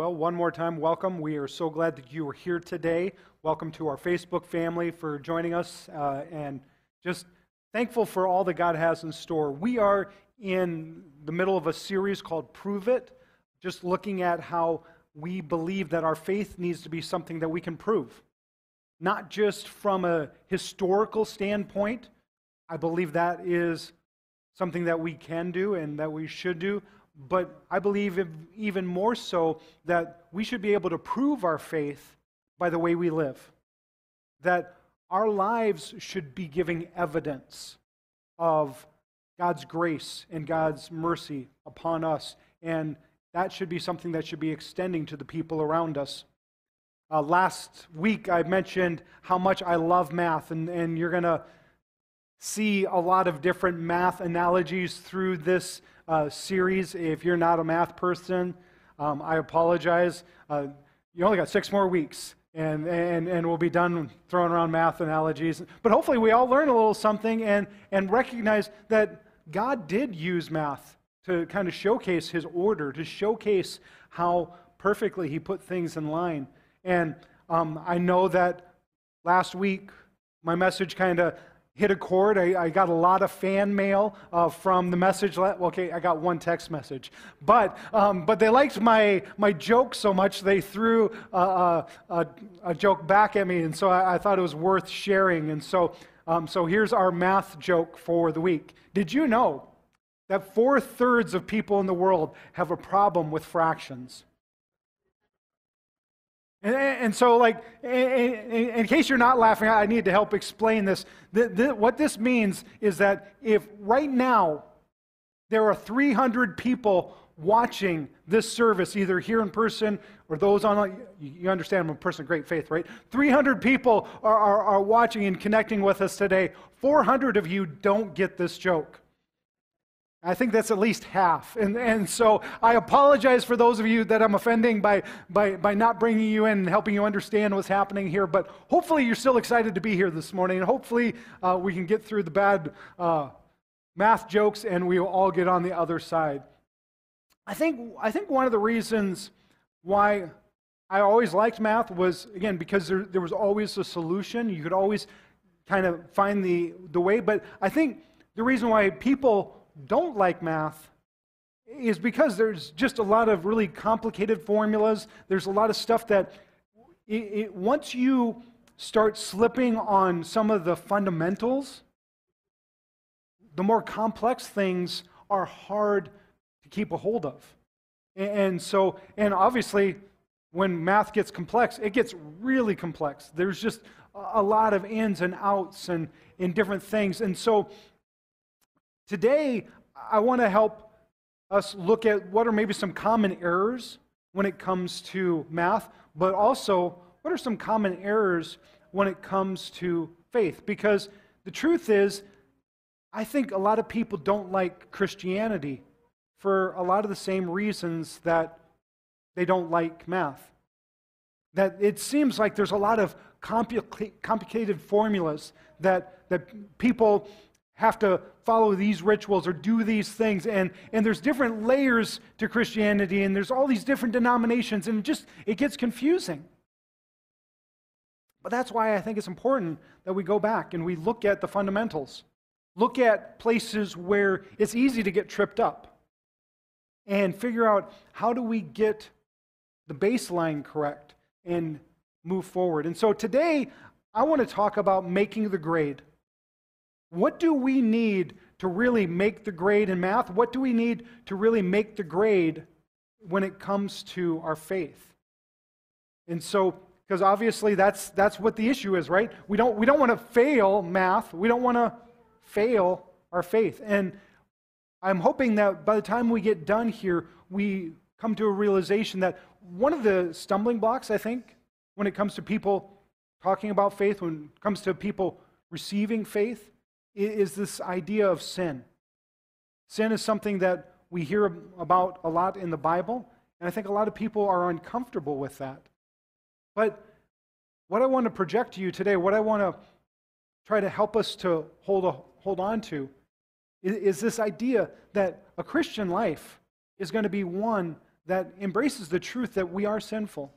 Well, one more time, welcome. We are so glad that you are here today. Welcome to our Facebook family for joining us uh, and just thankful for all that God has in store. We are in the middle of a series called Prove It, just looking at how we believe that our faith needs to be something that we can prove. Not just from a historical standpoint, I believe that is something that we can do and that we should do, but I believe even more so that we should be able to prove our faith by the way we live. That our lives should be giving evidence of God's grace and God's mercy upon us. And that should be something that should be extending to the people around us. Uh, last week, I mentioned how much I love math, and, and you're going to see a lot of different math analogies through this uh, series. If you're not a math person, um, I apologize. Uh, you only got six more weeks, and, and, and we'll be done throwing around math analogies. But hopefully, we all learn a little something and, and recognize that God did use math to kind of showcase his order, to showcase how perfectly he put things in line. And um, I know that last week my message kind of hit a chord. I, I, got a lot of fan mail uh, from the message. okay, I got one text message, but um, but they liked my my joke so much they threw a, a, a joke back at me, and so I, I, thought it was worth sharing. And so um, so here's our math joke for the week. Did you know that four thirds of people in the world have a problem with fractions? And, and so, like, in, in, in, case you're not laughing, I need to help explain this. The, the, what this means is that if right now there are 300 people watching this service, either here in person or those on, you understand I'm a person of great faith, right? 300 people are, are, are watching and connecting with us today. 400 of you don't get this joke. I think that's at least half. And, and so I apologize for those of you that I'm offending by, by, by not bringing you in and helping you understand what's happening here. But hopefully you're still excited to be here this morning. And hopefully uh, we can get through the bad uh, math jokes and we will all get on the other side. I think, I think one of the reasons why I always liked math was, again, because there, there was always a solution. You could always kind of find the, the way. But I think the reason why people don't like math is because there's just a lot of really complicated formulas. There's a lot of stuff that, it, it, once you start slipping on some of the fundamentals, the more complex things are hard to keep a hold of. And, and so, and obviously, when math gets complex, it gets really complex. There's just a lot of ins and outs and, and different things. And so, Today, I want to help us look at what are maybe some common errors when it comes to math, but also what are some common errors when it comes to faith? Because the truth is, I think a lot of people don't like Christianity for a lot of the same reasons that they don't like math. That it seems like there's a lot of complicated formulas that, that people have to follow these rituals or do these things. And, and there's different layers to christianity and there's all these different denominations and it just it gets confusing. But that's why i think it's important that we go back and we look at the fundamentals. Look at places where it's easy to get tripped up and figure out how do we get the baseline correct and move forward. And so today i want to talk about making the grade what do we need to really make the grade in math? What do we need to really make the grade when it comes to our faith? And so, because obviously that's, that's what the issue is, right? We don't, we don't want to fail math. We don't want to fail our faith. And I'm hoping that by the time we get done here, we come to a realization that one of the stumbling blocks, I think, when it comes to people talking about faith, when it comes to people receiving faith, is this idea of sin. Sin is something that we hear about a lot in the Bible, and I think a lot of people are uncomfortable with that. But what I want to project to you today, what I want to try to help us to hold, a, hold on to, is, is this idea that a Christian life is going to be one that embraces the truth that we are sinful,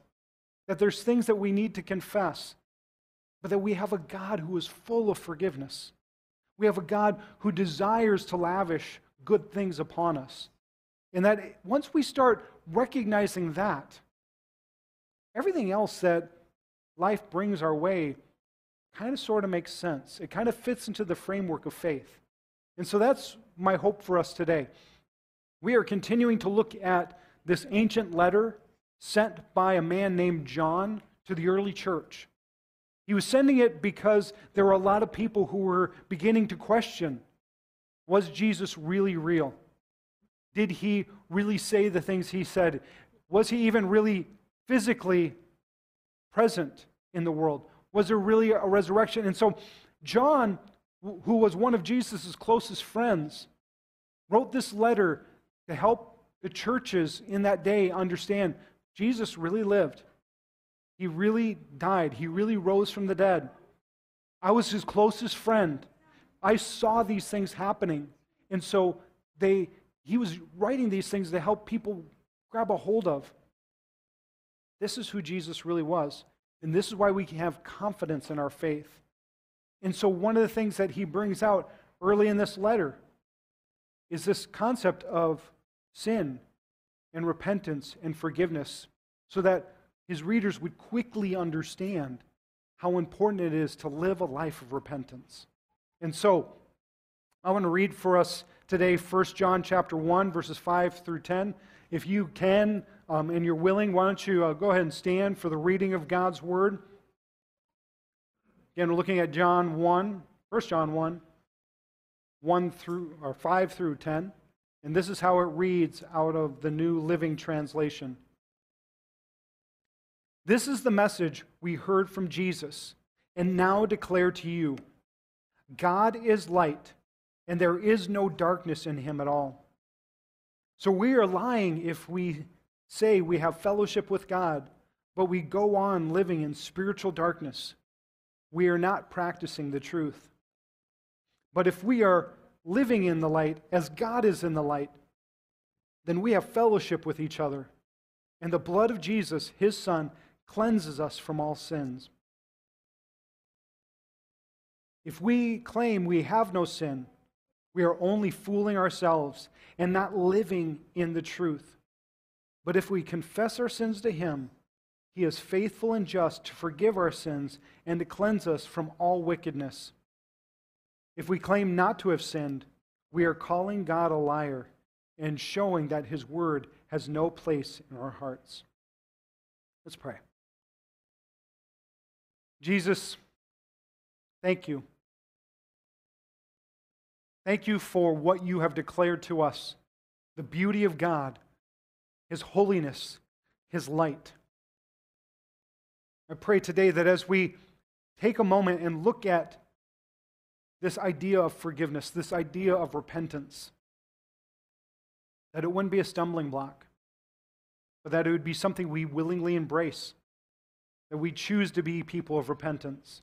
that there's things that we need to confess, but that we have a God who is full of forgiveness. We have a God who desires to lavish good things upon us. And that once we start recognizing that, everything else that life brings our way kind of sort of makes sense. It kind of fits into the framework of faith. And so that's my hope for us today. We are continuing to look at this ancient letter sent by a man named John to the early church. He was sending it because there were a lot of people who were beginning to question was Jesus really real? Did he really say the things he said? Was he even really physically present in the world? Was there really a resurrection? And so, John, who was one of Jesus' closest friends, wrote this letter to help the churches in that day understand Jesus really lived. He really died. He really rose from the dead. I was his closest friend. I saw these things happening. And so they he was writing these things to help people grab a hold of. This is who Jesus really was. And this is why we can have confidence in our faith. And so, one of the things that he brings out early in this letter is this concept of sin and repentance and forgiveness so that his readers would quickly understand how important it is to live a life of repentance. And so, I want to read for us today 1 John chapter 1 verses 5 through 10. If you can um, and you're willing, why don't you uh, go ahead and stand for the reading of God's word? Again, we're looking at John 1, 1 John 1, 1 through or 5 through 10. And this is how it reads out of the New Living Translation. This is the message we heard from Jesus and now declare to you God is light, and there is no darkness in him at all. So we are lying if we say we have fellowship with God, but we go on living in spiritual darkness. We are not practicing the truth. But if we are living in the light as God is in the light, then we have fellowship with each other. And the blood of Jesus, his Son, cleanses us from all sins. If we claim we have no sin, we are only fooling ourselves and not living in the truth. But if we confess our sins to Him, He is faithful and just to forgive our sins and to cleanse us from all wickedness. If we claim not to have sinned, we are calling God a liar and showing that His word has no place in our hearts. Let's pray. Jesus, thank you Thank you for what you have declared to us the beauty of God, His holiness, His light. I pray today that as we take a moment and look at this idea of forgiveness, this idea of repentance, that it wouldn't be a stumbling block, but that it would be something we willingly embrace, that we choose to be people of repentance.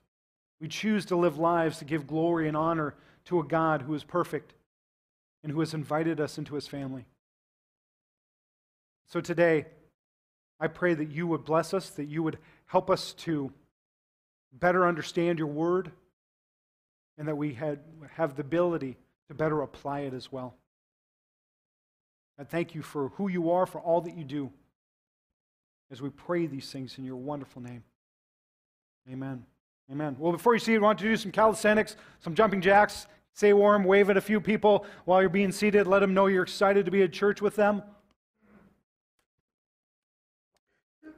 We choose to live lives to give glory and honor to a God who is perfect and who has invited us into his family. So today, I pray that you would bless us, that you would help us to better understand your word, and that we had, have the ability to better apply it as well. I thank you for who you are, for all that you do, as we pray these things in your wonderful name. Amen. Amen. Well, before you see it, I want to do some calisthenics, some jumping jacks. Say warm, wave at a few people while you're being seated. Let them know you're excited to be at church with them. If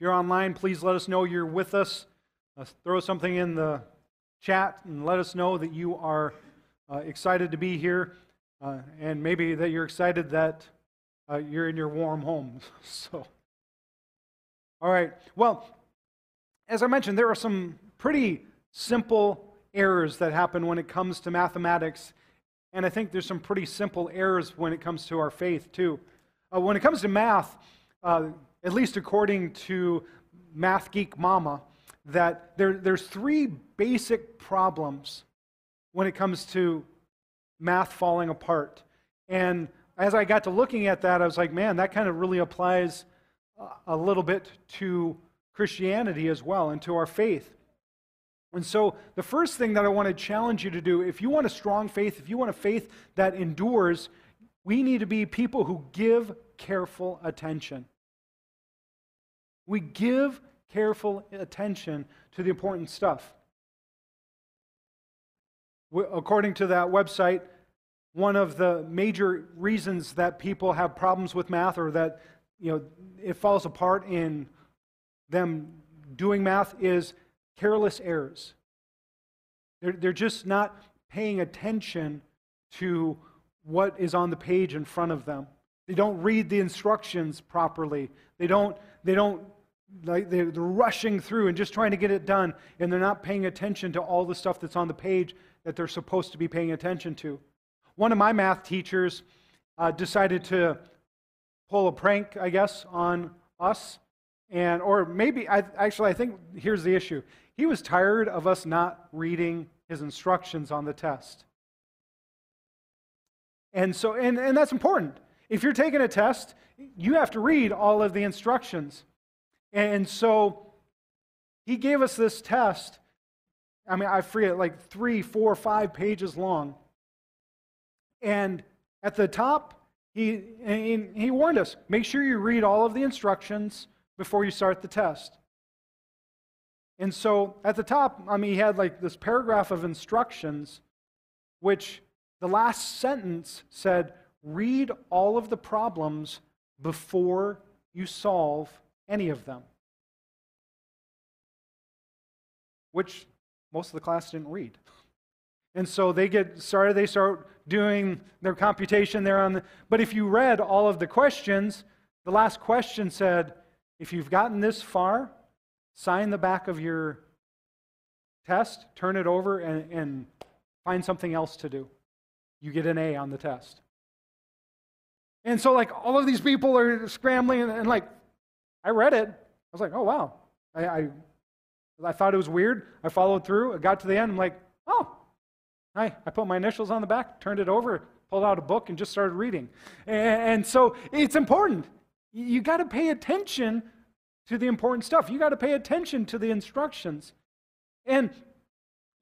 you're online, please let us know you're with us. Uh, throw something in the chat and let us know that you are uh, excited to be here uh, and maybe that you're excited that uh, you're in your warm home. so, all right. Well, as I mentioned, there are some pretty simple errors that happen when it comes to mathematics. And I think there's some pretty simple errors when it comes to our faith, too. Uh, when it comes to math, uh, at least according to Math Geek Mama, that there, there's three basic problems when it comes to math falling apart. And as I got to looking at that, I was like, man, that kind of really applies a little bit to Christianity as well and to our faith. And so, the first thing that I want to challenge you to do, if you want a strong faith, if you want a faith that endures, we need to be people who give careful attention. We give careful attention to the important stuff. According to that website, one of the major reasons that people have problems with math or that you know it falls apart in them doing math is careless errors. They're, they're just not paying attention to what is on the page in front of them. They don't read the instructions properly. They don't, they don't, like they're, they're rushing through and just trying to get it done, and they're not paying attention to all the stuff that's on the page that they're supposed to be paying attention to. One of my math teachers uh, decided to pull a prank, I guess, on us. And, or maybe, I, actually, I think here's the issue. He was tired of us not reading his instructions on the test. And so, and, and that's important. If you're taking a test, you have to read all of the instructions. And so he gave us this test. I mean, I forget, like three, four, five pages long. And at the top, he, he warned us make sure you read all of the instructions before you start the test. And so at the top, I mean, he had like this paragraph of instructions, which the last sentence said, read all of the problems before you solve any of them. Which most of the class didn't read. And so they get started, they start doing their computation there on the. But if you read all of the questions, the last question said, if you've gotten this far, sign the back of your test, turn it over, and, and find something else to do. You get an A on the test. And so, like, all of these people are scrambling, and, and like, I read it. I was like, oh, wow. I, I, I thought it was weird. I followed through. I got to the end. I'm like, oh, I, I put my initials on the back, turned it over, pulled out a book, and just started reading. And, and so it's important. You got to pay attention to the important stuff. You got to pay attention to the instructions. And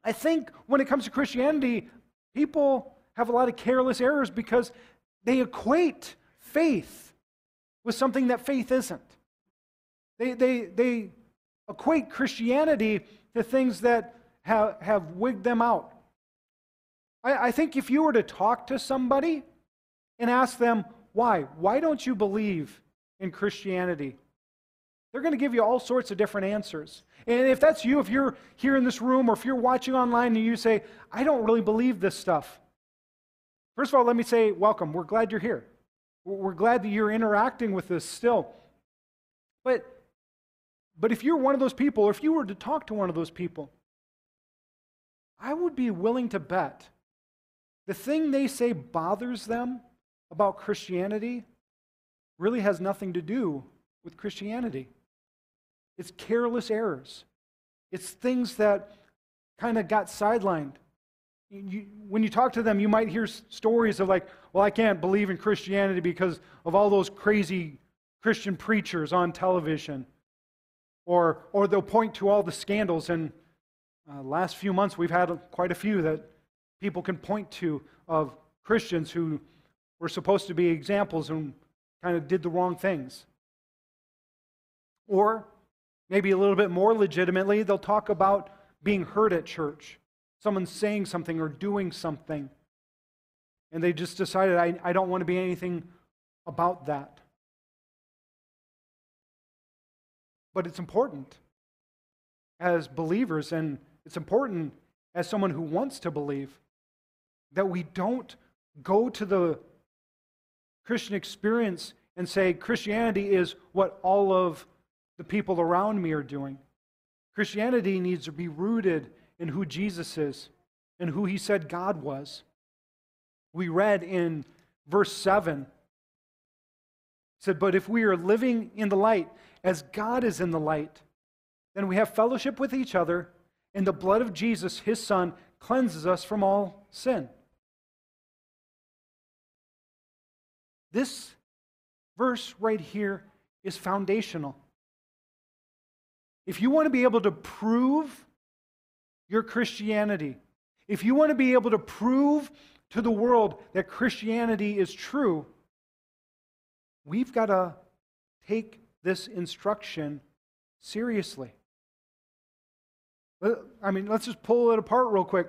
I think when it comes to Christianity, people have a lot of careless errors because they equate faith with something that faith isn't. They, they, they equate Christianity to things that have, have wigged them out. I, I think if you were to talk to somebody and ask them, why? Why don't you believe in Christianity? They're going to give you all sorts of different answers. And if that's you, if you're here in this room or if you're watching online and you say, I don't really believe this stuff, first of all, let me say, welcome. We're glad you're here. We're glad that you're interacting with this still. But, but if you're one of those people, or if you were to talk to one of those people, I would be willing to bet the thing they say bothers them about Christianity really has nothing to do with Christianity. It's careless errors, it's things that kind of got sidelined. You, when you talk to them, you might hear stories of, like, well, I can't believe in Christianity because of all those crazy Christian preachers on television. Or, or they'll point to all the scandals. And uh, last few months, we've had quite a few that people can point to of Christians who were supposed to be examples and kind of did the wrong things. Or maybe a little bit more legitimately, they'll talk about being hurt at church. Someone saying something or doing something. And they just decided, I, I don't want to be anything about that. But it's important as believers, and it's important as someone who wants to believe that we don't go to the Christian experience and say Christianity is what all of the people around me are doing. Christianity needs to be rooted in who Jesus is and who he said God was. We read in verse 7 said, But if we are living in the light as God is in the light, then we have fellowship with each other, and the blood of Jesus, his Son, cleanses us from all sin. This verse right here is foundational. If you want to be able to prove your Christianity, if you want to be able to prove to the world that Christianity is true, we've got to take this instruction seriously. I mean, let's just pull it apart real quick.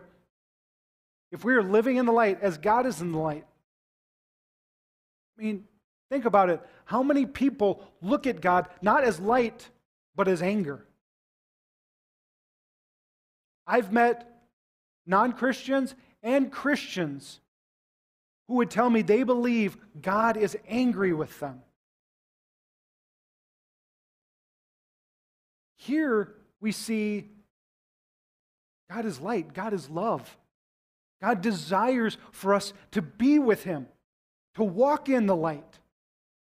If we are living in the light as God is in the light, I mean, think about it. How many people look at God not as light, but as anger? I've met non Christians and Christians who would tell me they believe God is angry with them. Here we see God is light, God is love. God desires for us to be with Him, to walk in the light.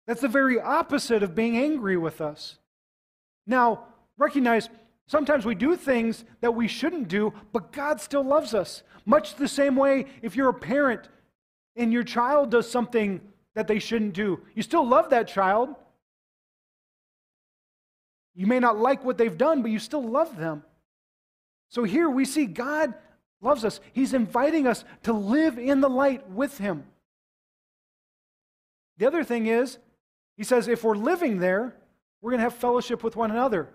That's the very opposite of being angry with us. Now, recognize sometimes we do things that we shouldn't do, but God still loves us. Much the same way if you're a parent and your child does something that they shouldn't do, you still love that child. You may not like what they've done, but you still love them. So here we see God loves us. He's inviting us to live in the light with Him. The other thing is, He says, if we're living there, we're going to have fellowship with one another.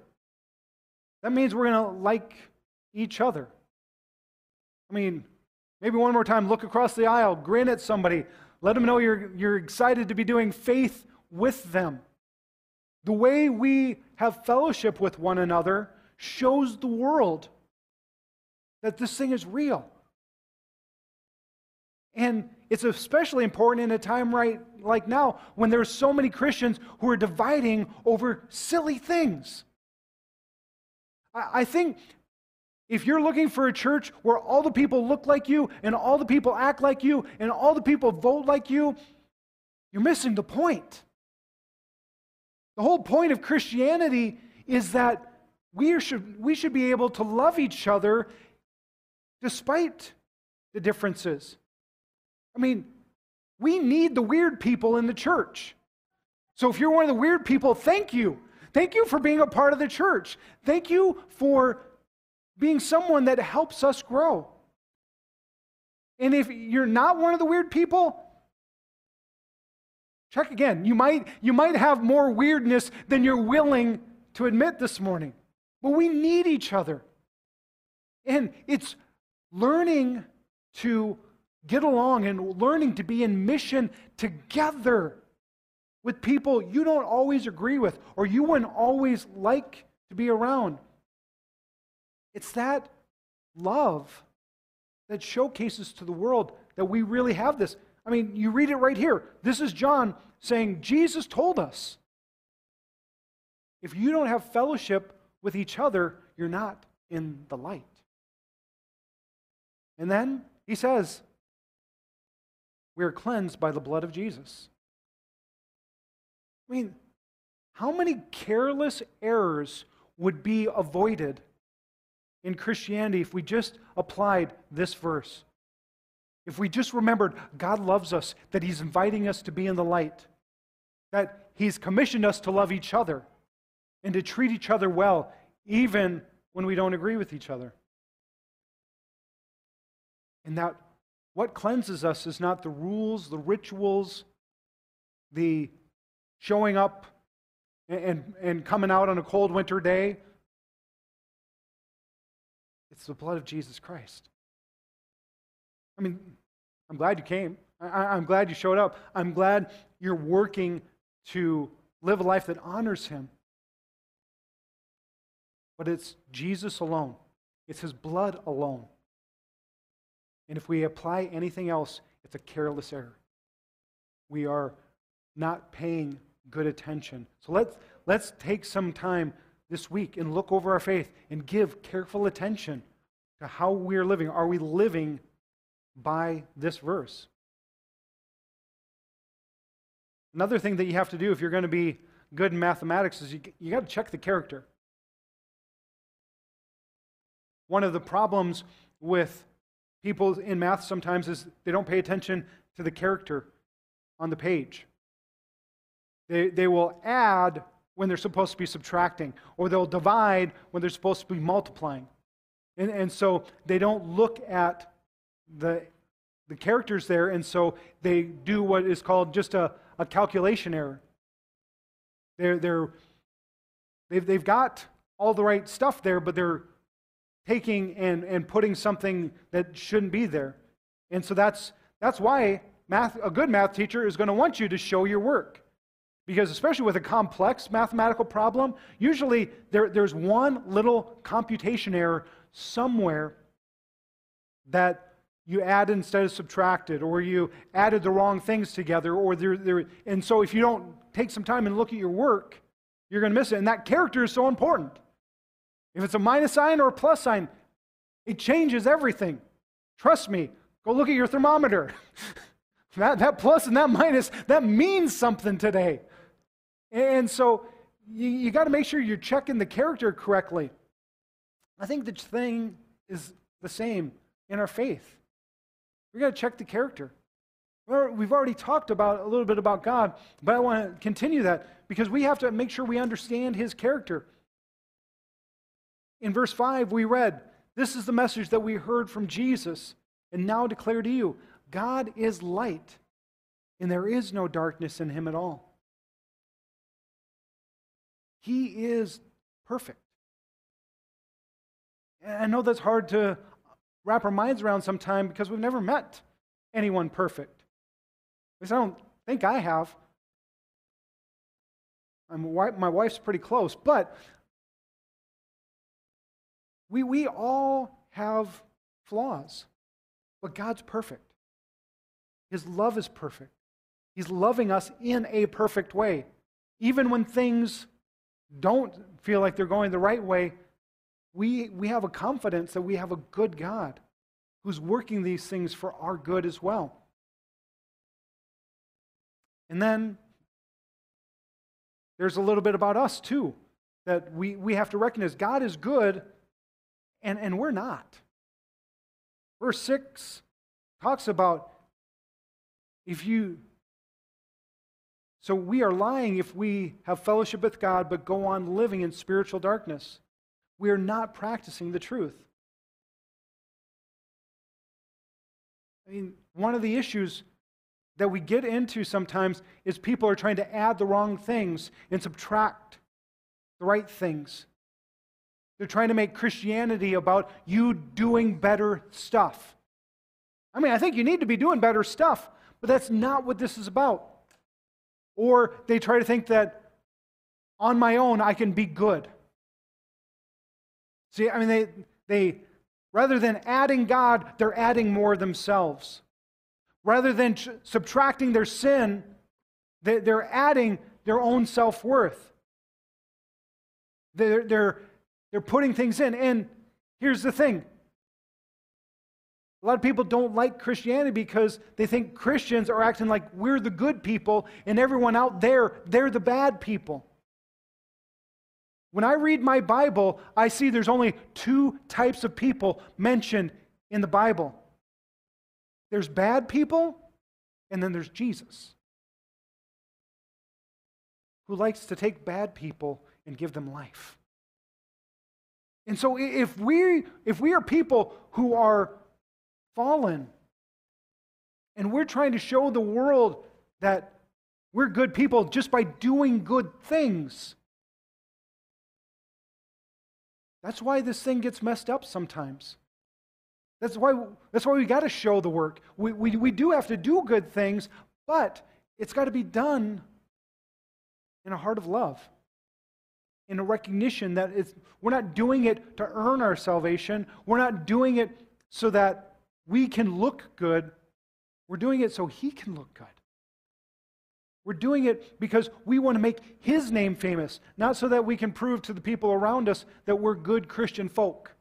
That means we're going to like each other. I mean, maybe one more time, look across the aisle, grin at somebody, let them know you're, you're excited to be doing faith with them. The way we have fellowship with one another shows the world that this thing is real. And it's especially important in a time right like now when there are so many Christians who are dividing over silly things. I think if you're looking for a church where all the people look like you and all the people act like you and all the people vote like you, you're missing the point. The whole point of Christianity is that we should, we should be able to love each other despite the differences. I mean, we need the weird people in the church. So if you're one of the weird people, thank you. Thank you for being a part of the church. Thank you for being someone that helps us grow. And if you're not one of the weird people, check again. You might, you might have more weirdness than you're willing to admit this morning. But we need each other. And it's learning to get along and learning to be in mission together with people you don't always agree with or you wouldn't always like to be around. It's that love that showcases to the world that we really have this. I mean, you read it right here. This is John saying, Jesus told us. If you don't have fellowship with each other, you're not in the light. And then he says, We are cleansed by the blood of Jesus. I mean, how many careless errors would be avoided in Christianity if we just applied this verse? If we just remembered God loves us, that He's inviting us to be in the light, that He's commissioned us to love each other and to treat each other well, even when we don't agree with each other. And that what cleanses us is not the rules, the rituals, the showing up and, and coming out on a cold winter day. It's the blood of Jesus Christ. I mean, I'm glad you came. I, am glad you showed up. I'm glad you're working to live a life that honors Him. But it's Jesus alone, it's His blood alone and if we apply anything else, it's a careless error. We are not paying good attention. So let's, let's take some time this week and look over our faith and give careful attention to how we are living. Are we living by this verse? Another thing that you have to do if you're going to be good in mathematics is you, you got to check the character. One of the problems with people in math sometimes is they don't pay attention to the character on the page. They, they will add when they're supposed to be subtracting, or they'll divide when they're supposed to be multiplying. And, and so they don't look at the, the characters there, and so they do what is called just a, a calculation error. They're, they're, they've, they've got all the right stuff there, but they're taking and, and putting something that shouldn't be there. And so that's, that's why math, a good math teacher is going to want you to show your work. Because, especially with a complex mathematical problem, usually there, there's one little computation error somewhere that you added instead of subtracted, or you added the wrong things together, or there, there, and so if you don't take some time and look at your work, you're going to miss it. And that character is so important. If it's a minus sign or a plus sign, it changes everything. Trust me. Go look at your thermometer. that, that plus and that minus, that means something today. And so you, you got to make sure you're checking the character correctly. I think the thing is the same in our faith. We got to check the character. We've already talked about a little bit about God, but I want to continue that because we have to make sure we understand his character. In verse 5, we read, This is the message that we heard from Jesus and now declare to you God is light, and there is no darkness in him at all. He is perfect. And I know that's hard to wrap our minds around sometime because we've never met anyone perfect. At least I don't think I have. I'm, my wife's pretty close, but we, we all have flaws, but God's perfect. His love is perfect. He's loving us in a perfect way. Even when things don't feel like they're going the right way, we, we have a confidence that we have a good God who's working these things for our good as well. And then there's a little bit about us too that we, we have to recognize God is good and, and we're not. Verse 6 talks about if you so we are lying if we have fellowship with God but go on living in spiritual darkness. We are not practicing the truth. I mean, one of the issues that we get into sometimes is people are trying to add the wrong things and subtract the right things. They're trying to make Christianity about you doing better stuff. I mean, I think you need to be doing better stuff, but that's not what this is about. Or they try to think that on my own I can be good. See, I mean, they, they rather than adding God, they're adding more themselves. Rather than tr- subtracting their sin, they, they're adding their own self worth. They're, they're, they're putting things in. And here's the thing a lot of people don't like Christianity because they think Christians are acting like we're the good people and everyone out there, they're the bad people. When I read my Bible, I see there's only two types of people mentioned in the Bible there's bad people, and then there's Jesus, who likes to take bad people and give them life. And so if we if we are people who are fallen. And we're trying to show the world that we're good people just by doing good things. That's why this thing gets messed up sometimes. That's why, that's why we got to show the work. We, we, we do have to do good things, but it's got to be done in a heart of love, in a recognition that it's, we're not doing it to earn our salvation. We're not doing it so that we can look good. We're doing it so He can look good. We're doing it because we want to make His name famous, not so that we can prove to the people around us that we're good Christian folk.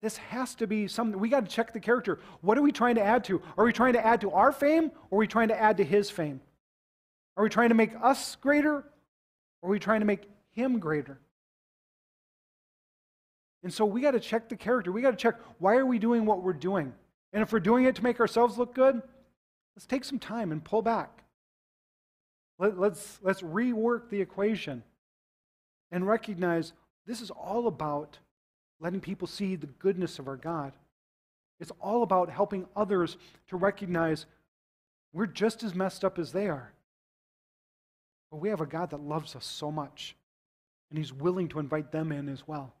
This has to be something. We got to check the character. What are we trying to add to? Are we trying to add to our fame or are we trying to add to His fame? Are we trying to make us greater are we trying to make Him greater? And so we got to check the character. We got to check why are we doing what we're doing? And if we're doing it to make ourselves look good, let's take some time and pull back. Let, let's, let's rework the equation and recognize this is all about letting people see the goodness of our God. It's all about helping others to recognize we're just as messed up as they are. But we have a God that loves us so much, and He's willing to invite them in as well.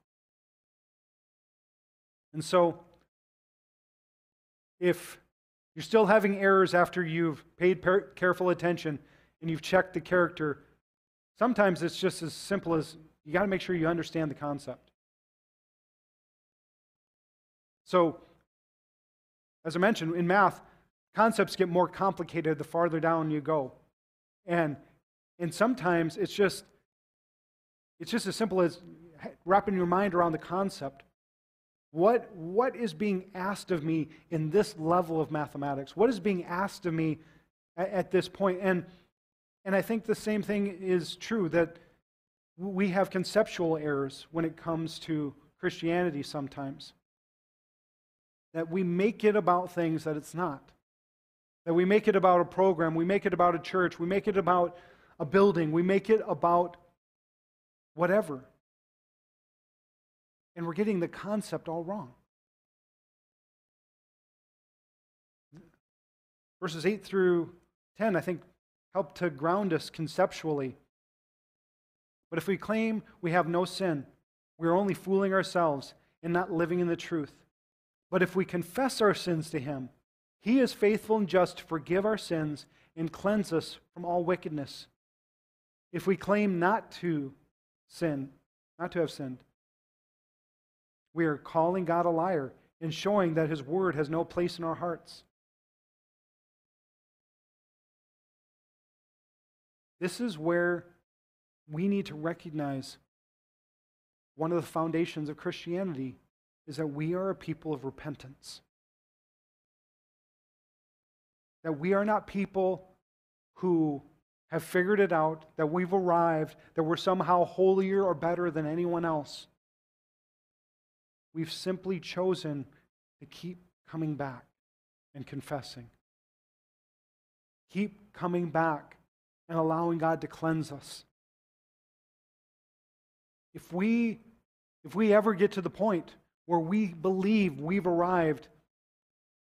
And so, if you're still having errors after you've paid careful attention and you've checked the character, sometimes it's just as simple as you got to make sure you understand the concept. So, as I mentioned, in math, concepts get more complicated the farther down you go. And, and sometimes it's just, it's just as simple as wrapping your mind around the concept. What, what is being asked of me in this level of mathematics? What is being asked of me at, at this point? And, and I think the same thing is true that we have conceptual errors when it comes to Christianity sometimes. That we make it about things that it's not. That we make it about a program, we make it about a church, we make it about a building, we make it about whatever. And we're getting the concept all wrong. Verses 8 through 10, I think, help to ground us conceptually. But if we claim we have no sin, we are only fooling ourselves and not living in the truth. But if we confess our sins to Him, He is faithful and just to forgive our sins and cleanse us from all wickedness. If we claim not to sin, not to have sinned, we are calling God a liar and showing that His word has no place in our hearts. This is where we need to recognize one of the foundations of Christianity is that we are a people of repentance. That we are not people who have figured it out, that we've arrived, that we're somehow holier or better than anyone else. We've simply chosen to keep coming back and confessing. Keep coming back and allowing God to cleanse us. If we, if we ever get to the point where we believe we've arrived,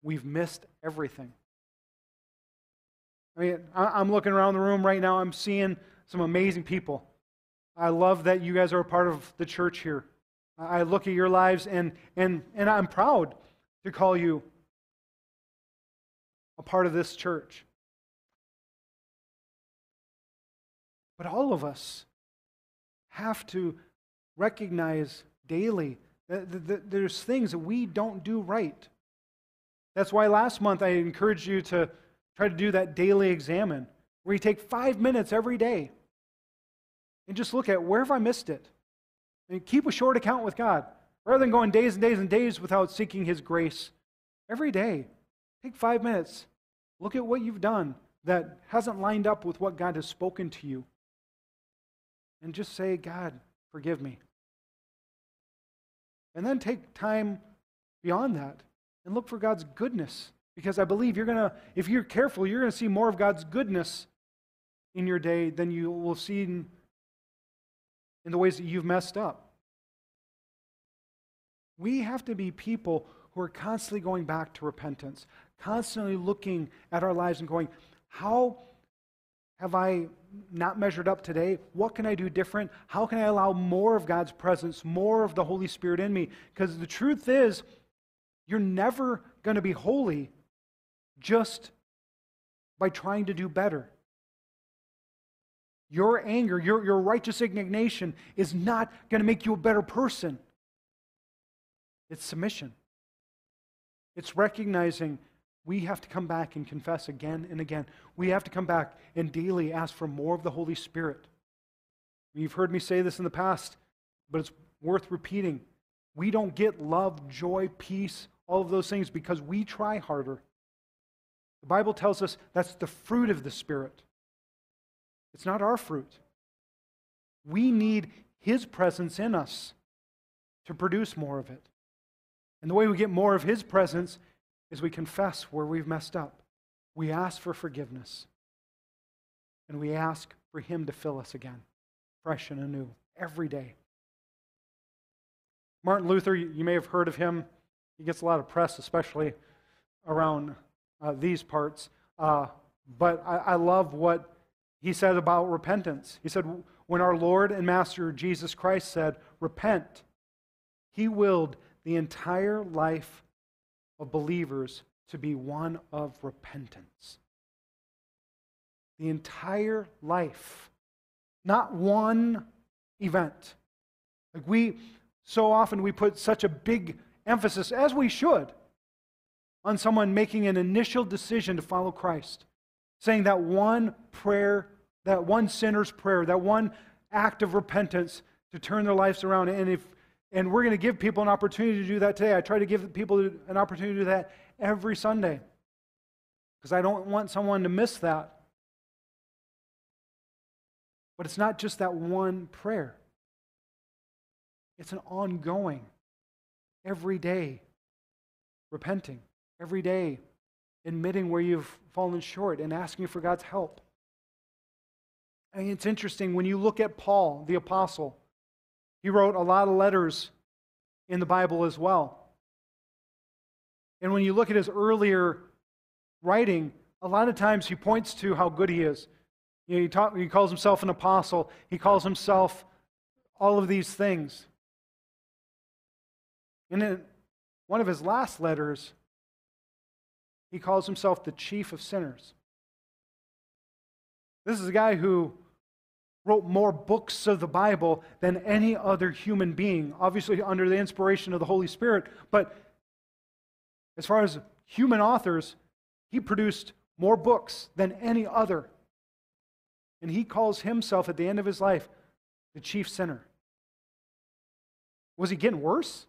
we've missed everything. I mean, I'm looking around the room right now, I'm seeing some amazing people. I love that you guys are a part of the church here. I look at your lives and, and, and I'm proud to call you a part of this church. But all of us have to recognize daily that there's things that we don't do right. That's why last month I encouraged you to try to do that daily examen, where you take five minutes every day and just look at where have I missed it? And keep a short account with God. Rather than going days and days and days without seeking His grace, every day, take five minutes. Look at what you've done that hasn't lined up with what God has spoken to you. And just say, God, forgive me. And then take time beyond that and look for God's goodness. Because I believe you're going to, if you're careful, you're going to see more of God's goodness in your day than you will see in, in the ways that you've messed up. We have to be people who are constantly going back to repentance, constantly looking at our lives and going, how have I not measured up today? What can I do different? How can I allow more of God's presence, more of the Holy Spirit in me? Because the truth is, you're never going to be holy just by trying to do better. Your anger, your, your righteous indignation is not going to make you a better person. It's submission. It's recognizing we have to come back and confess again and again. We have to come back and daily ask for more of the Holy Spirit. You've heard me say this in the past, but it's worth repeating. We don't get love, joy, peace, all of those things because we try harder. The Bible tells us that's the fruit of the Spirit. It's not our fruit. We need His presence in us to produce more of it. And the way we get more of His presence is we confess where we've messed up. We ask for forgiveness. And we ask for Him to fill us again, fresh and anew, every day. Martin Luther, you may have heard of him. He gets a lot of press, especially around uh, these parts. Uh, but I, I love what he said about repentance. He said, when our Lord and Master Jesus Christ said, Repent, he willed the entire life of believers to be one of repentance. The entire life, not one event. Like we, so often we put such a big emphasis, as we should, on someone making an initial decision to follow Christ, saying that one prayer, that one sinner's prayer, that one act of repentance to turn their lives around. And if and we're going to give people an opportunity to do that today. I try to give people an opportunity to do that every Sunday because I don't want someone to miss that. But it's not just that one prayer, it's an ongoing, every day repenting, every day admitting where you've fallen short and asking for God's help. Mean, it's interesting when you look at Paul, the apostle, he wrote a lot of letters in the Bible as well. And when you look at his earlier writing, a lot of times he points to how good he is. You know, he, talk, he calls himself an apostle, he calls himself all of these things. And in one of his last letters, he calls himself the chief of sinners. This is a guy who wrote more books of the Bible than any other human being, obviously under the inspiration of the Holy Spirit. But as far as human authors, he produced more books than any other. And he calls himself at the end of his life the chief sinner. Was he getting worse?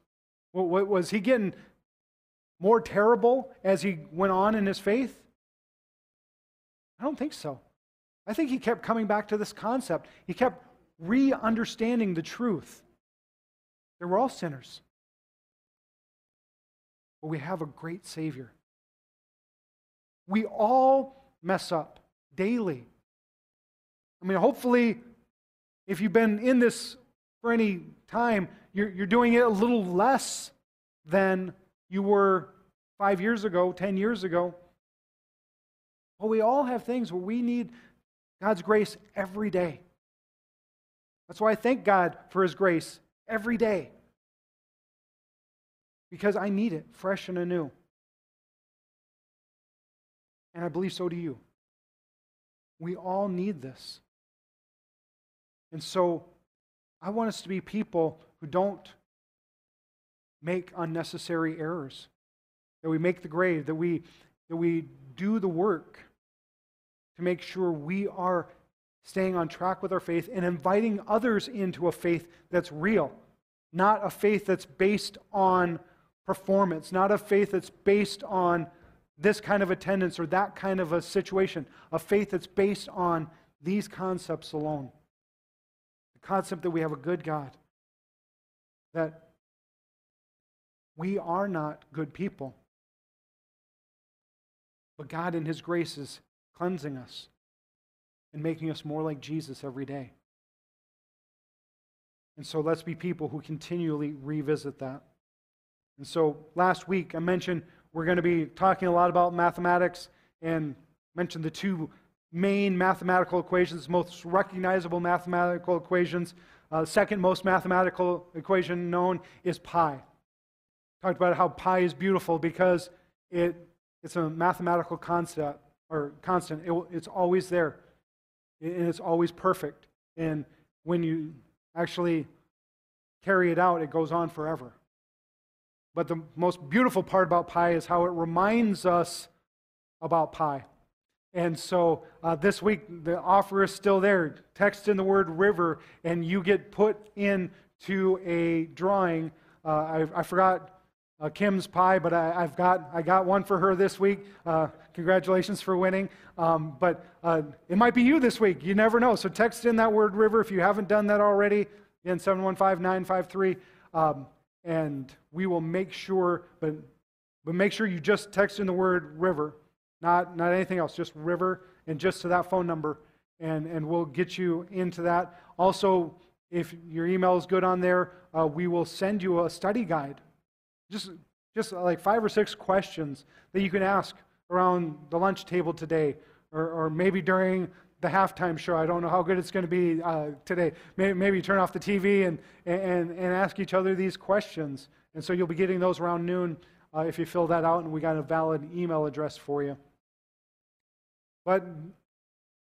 Was he getting more terrible as he went on in his faith? I don't think so. I think he kept coming back to this concept. He kept re understanding the truth. Were all sinners. But we have a great Savior. We all mess up daily. I mean, hopefully, if you've been in this for any time, you're, you're doing it a little less than you were five years ago, 10 years ago. But we all have things where we need God's grace every day. That's why I thank God for His grace every day. Because I need it fresh and anew. And I believe so do you. We all need this. And so I want us to be people who don't make unnecessary errors, that we make the grade, that we, that we do the work to make sure we are staying on track with our faith and inviting others into a faith that's real, not a faith that's based on performance, not a faith that's based on this kind of attendance or that kind of a situation, a faith that's based on these concepts alone. The concept that we have a good God, that we are not good people, but God, in His grace, is cleansing us and making us more like Jesus every day. And so let's be people who continually revisit that. And so last week I mentioned we're going to be talking a lot about mathematics and mentioned the two main mathematical equations, most recognizable mathematical equations. Uh, second most mathematical equation known is pi. Talked about how pi is beautiful because it, it's a mathematical concept or constant. It, it's always there, and it's always perfect. And when you actually carry it out, it goes on forever. But the most beautiful part about pi is how it reminds us about pie. And so uh, this week, the offer is still there. Text in the word river, and you get put into a drawing. Uh, I, I, forgot uh, Kim's pie, but I, have got, I got one for her this week. Uh, congratulations for winning. Um, but uh, it might be you this week. You never know. So text in that word river if you haven't done that already. Again, 715 953. Um, and we will make sure, but, but make sure you just text in the word river, not, not anything else, just river, and just to that phone number. and, and we'll get you into that. Also, if your email is good on there, uh, we will send you a study guide. Just, just like five or six questions that you can ask around the lunch table today, or, or maybe during the halftime show. I don't know how good it's going to be uh, today. Maybe, maybe turn off the TV and, and, and ask each other these questions. And so you'll be getting those around noon uh, if you fill that out, and we got a valid email address for you. But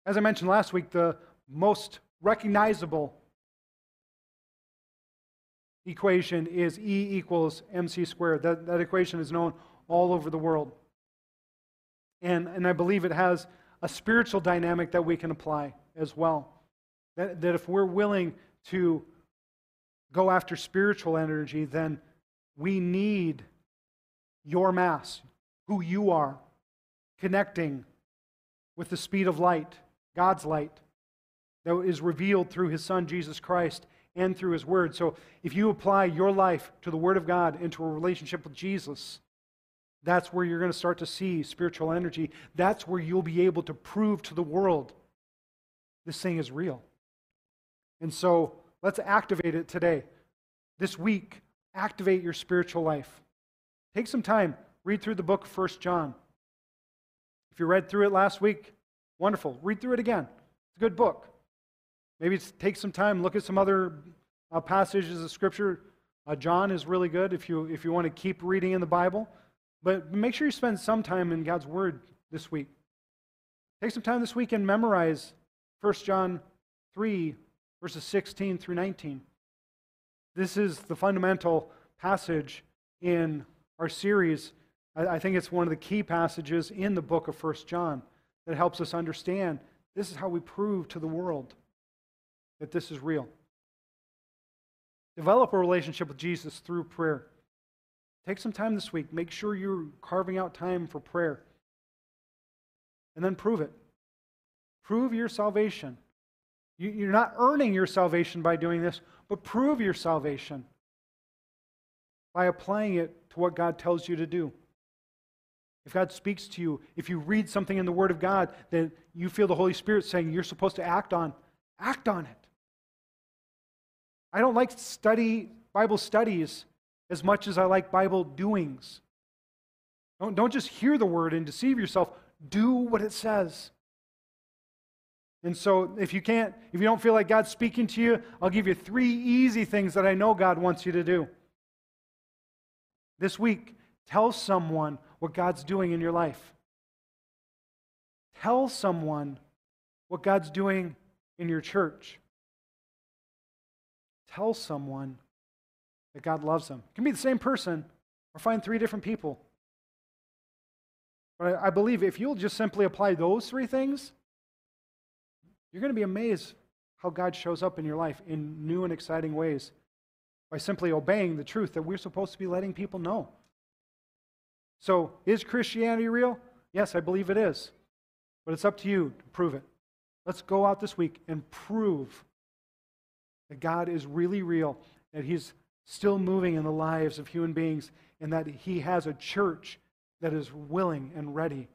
as I mentioned last week, the most recognizable equation is E equals mc squared. That, that equation is known all over the world. And, and I believe it has a spiritual dynamic that we can apply as well. That, that if we're willing to go after spiritual energy, then we need your mass, who you are, connecting with the speed of light, God's light, that is revealed through his Son, Jesus Christ, and through his word. So if you apply your life to the word of God into a relationship with Jesus, that's where you're going to start to see spiritual energy. That's where you'll be able to prove to the world this thing is real. And so let's activate it today. This week, activate your spiritual life. Take some time, read through the book of 1 John. If you read through it last week, wonderful. Read through it again. It's a good book. Maybe take some time, look at some other uh, passages of Scripture. Uh, John is really good if you, if you want to keep reading in the Bible. But make sure you spend some time in God's Word this week. Take some time this week and memorize 1 John 3, verses 16 through 19. This is the fundamental passage in our series. I, think it's one of the key passages in the book of 1 John that helps us understand this is how we prove to the world that this is real. Develop a relationship with Jesus through prayer. Take some time this week. Make sure you're carving out time for prayer. And then prove it. Prove your salvation. You're not earning your salvation by doing this, but prove your salvation by applying it to what God tells you to do. If God speaks to you, if you read something in the Word of God that you feel the Holy Spirit saying you're supposed to act on, act on it. I don't like study Bible studies as much as I like Bible doings. Don't, don't just hear the word and deceive yourself. Do what it says. And so, if you can't, if you don't feel like God's speaking to you, I'll give you three easy things that I know God wants you to do. This week, tell someone what God's doing in your life. Tell someone what God's doing in your church. Tell someone that God loves them. It can be the same person or find three different people. But I, believe if you'll just simply apply those three things, you're going to be amazed how God shows up in your life in new and exciting ways by simply obeying the truth that we're supposed to be letting people know. So, is Christianity real? Yes, I believe it is. But it's up to you to prove it. Let's go out this week and prove that God is really real, that He's still moving in the lives of human beings, and that He has a church that is willing and ready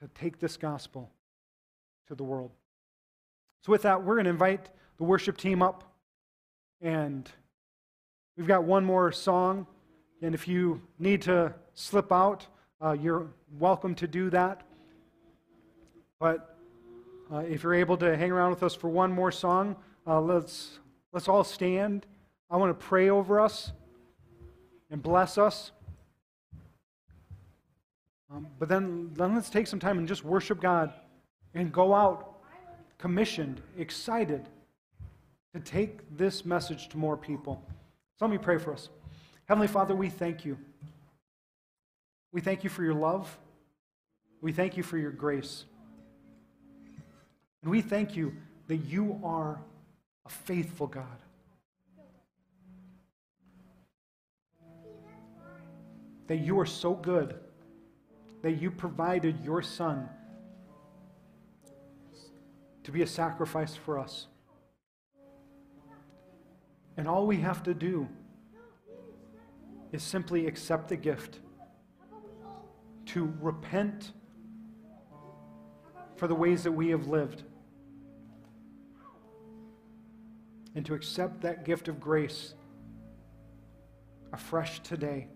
to take this gospel to the world. So, with that, we're going to invite the worship team up, and we've got one more song. And if you need to slip out, uh, you're welcome to do that. But uh, if you're able to hang around with us for one more song, uh, let's, let's all stand. I want to pray over us and bless us. Um, but then, then let's take some time and just worship God and go out commissioned, excited to take this message to more people. So let me pray for us. Heavenly Father, we thank you. We thank you for your love. We thank you for your grace. And we thank you that you are a faithful God. That you are so good that you provided your Son to be a sacrifice for us. And all we have to do is simply accept the gift, to repent for the ways that we have lived, and to accept that gift of grace afresh today.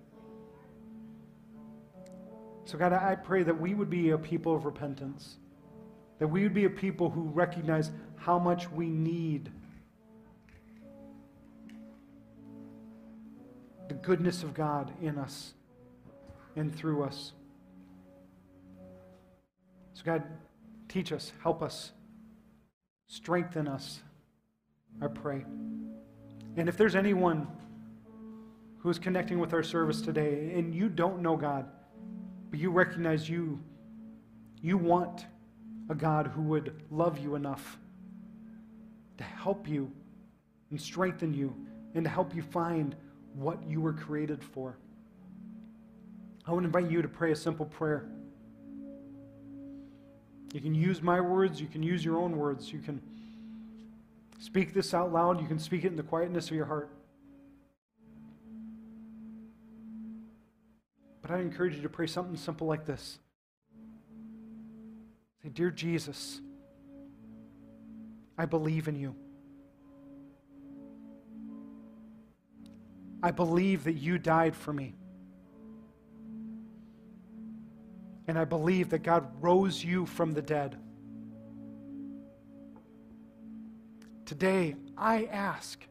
So, God, I pray that we would be a people of repentance, that we would be a people who recognize how much we need the goodness of God in us and through us. So, God, teach us, help us, strengthen us, I pray. And if there's anyone who's connecting with our service today and you don't know God, but you recognize you, you want a God who would love you enough to help you and strengthen you and to help you find what you were created for. I would invite you to pray a simple prayer. You can use my words, you can use your own words, you can speak this out loud, you can speak it in the quietness of your heart. But I encourage you to pray something simple like this Say, Dear Jesus, I believe in you. I believe that you died for me. And I believe that God rose you from the dead. Today, I ask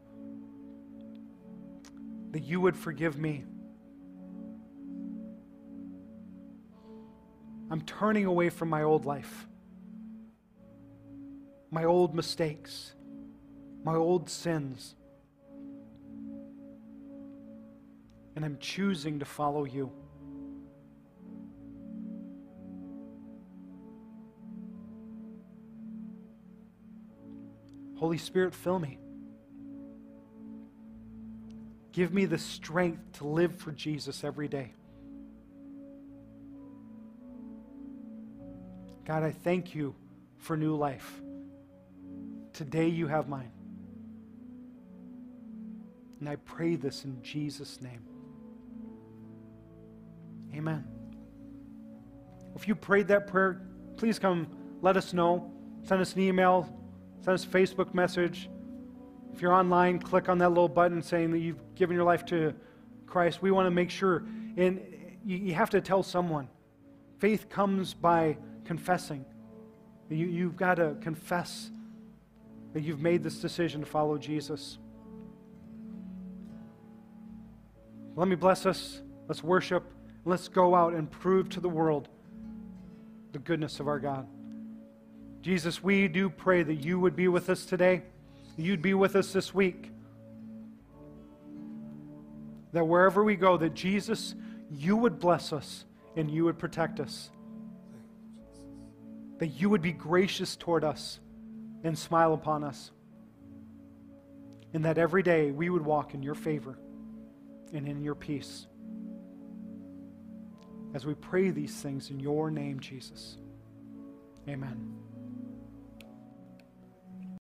that you would forgive me. I'm turning away from my old life, my old mistakes, my old sins. And I'm choosing to follow you. Holy Spirit, fill me. Give me the strength to live for Jesus every day. God, I thank you for new life. Today you have mine. And I pray this in Jesus' name. Amen. If you prayed that prayer, please come let us know. Send us an email, send us a Facebook message. If you're online, click on that little button saying that you've given your life to Christ. We want to make sure, and you, have to tell someone. Faith comes by confessing. You, you've got to confess that you've made this decision to follow Jesus. Let me bless us. Let's worship. Let's go out and prove to the world the goodness of our God. Jesus, we do pray that you would be with us today, you'd be with us this week. That wherever we go, that Jesus, you would bless us and you would protect us. That you would be gracious toward us and smile upon us. And that every day we would walk in your favor and in your peace. As we pray these things in your name, Jesus. Amen.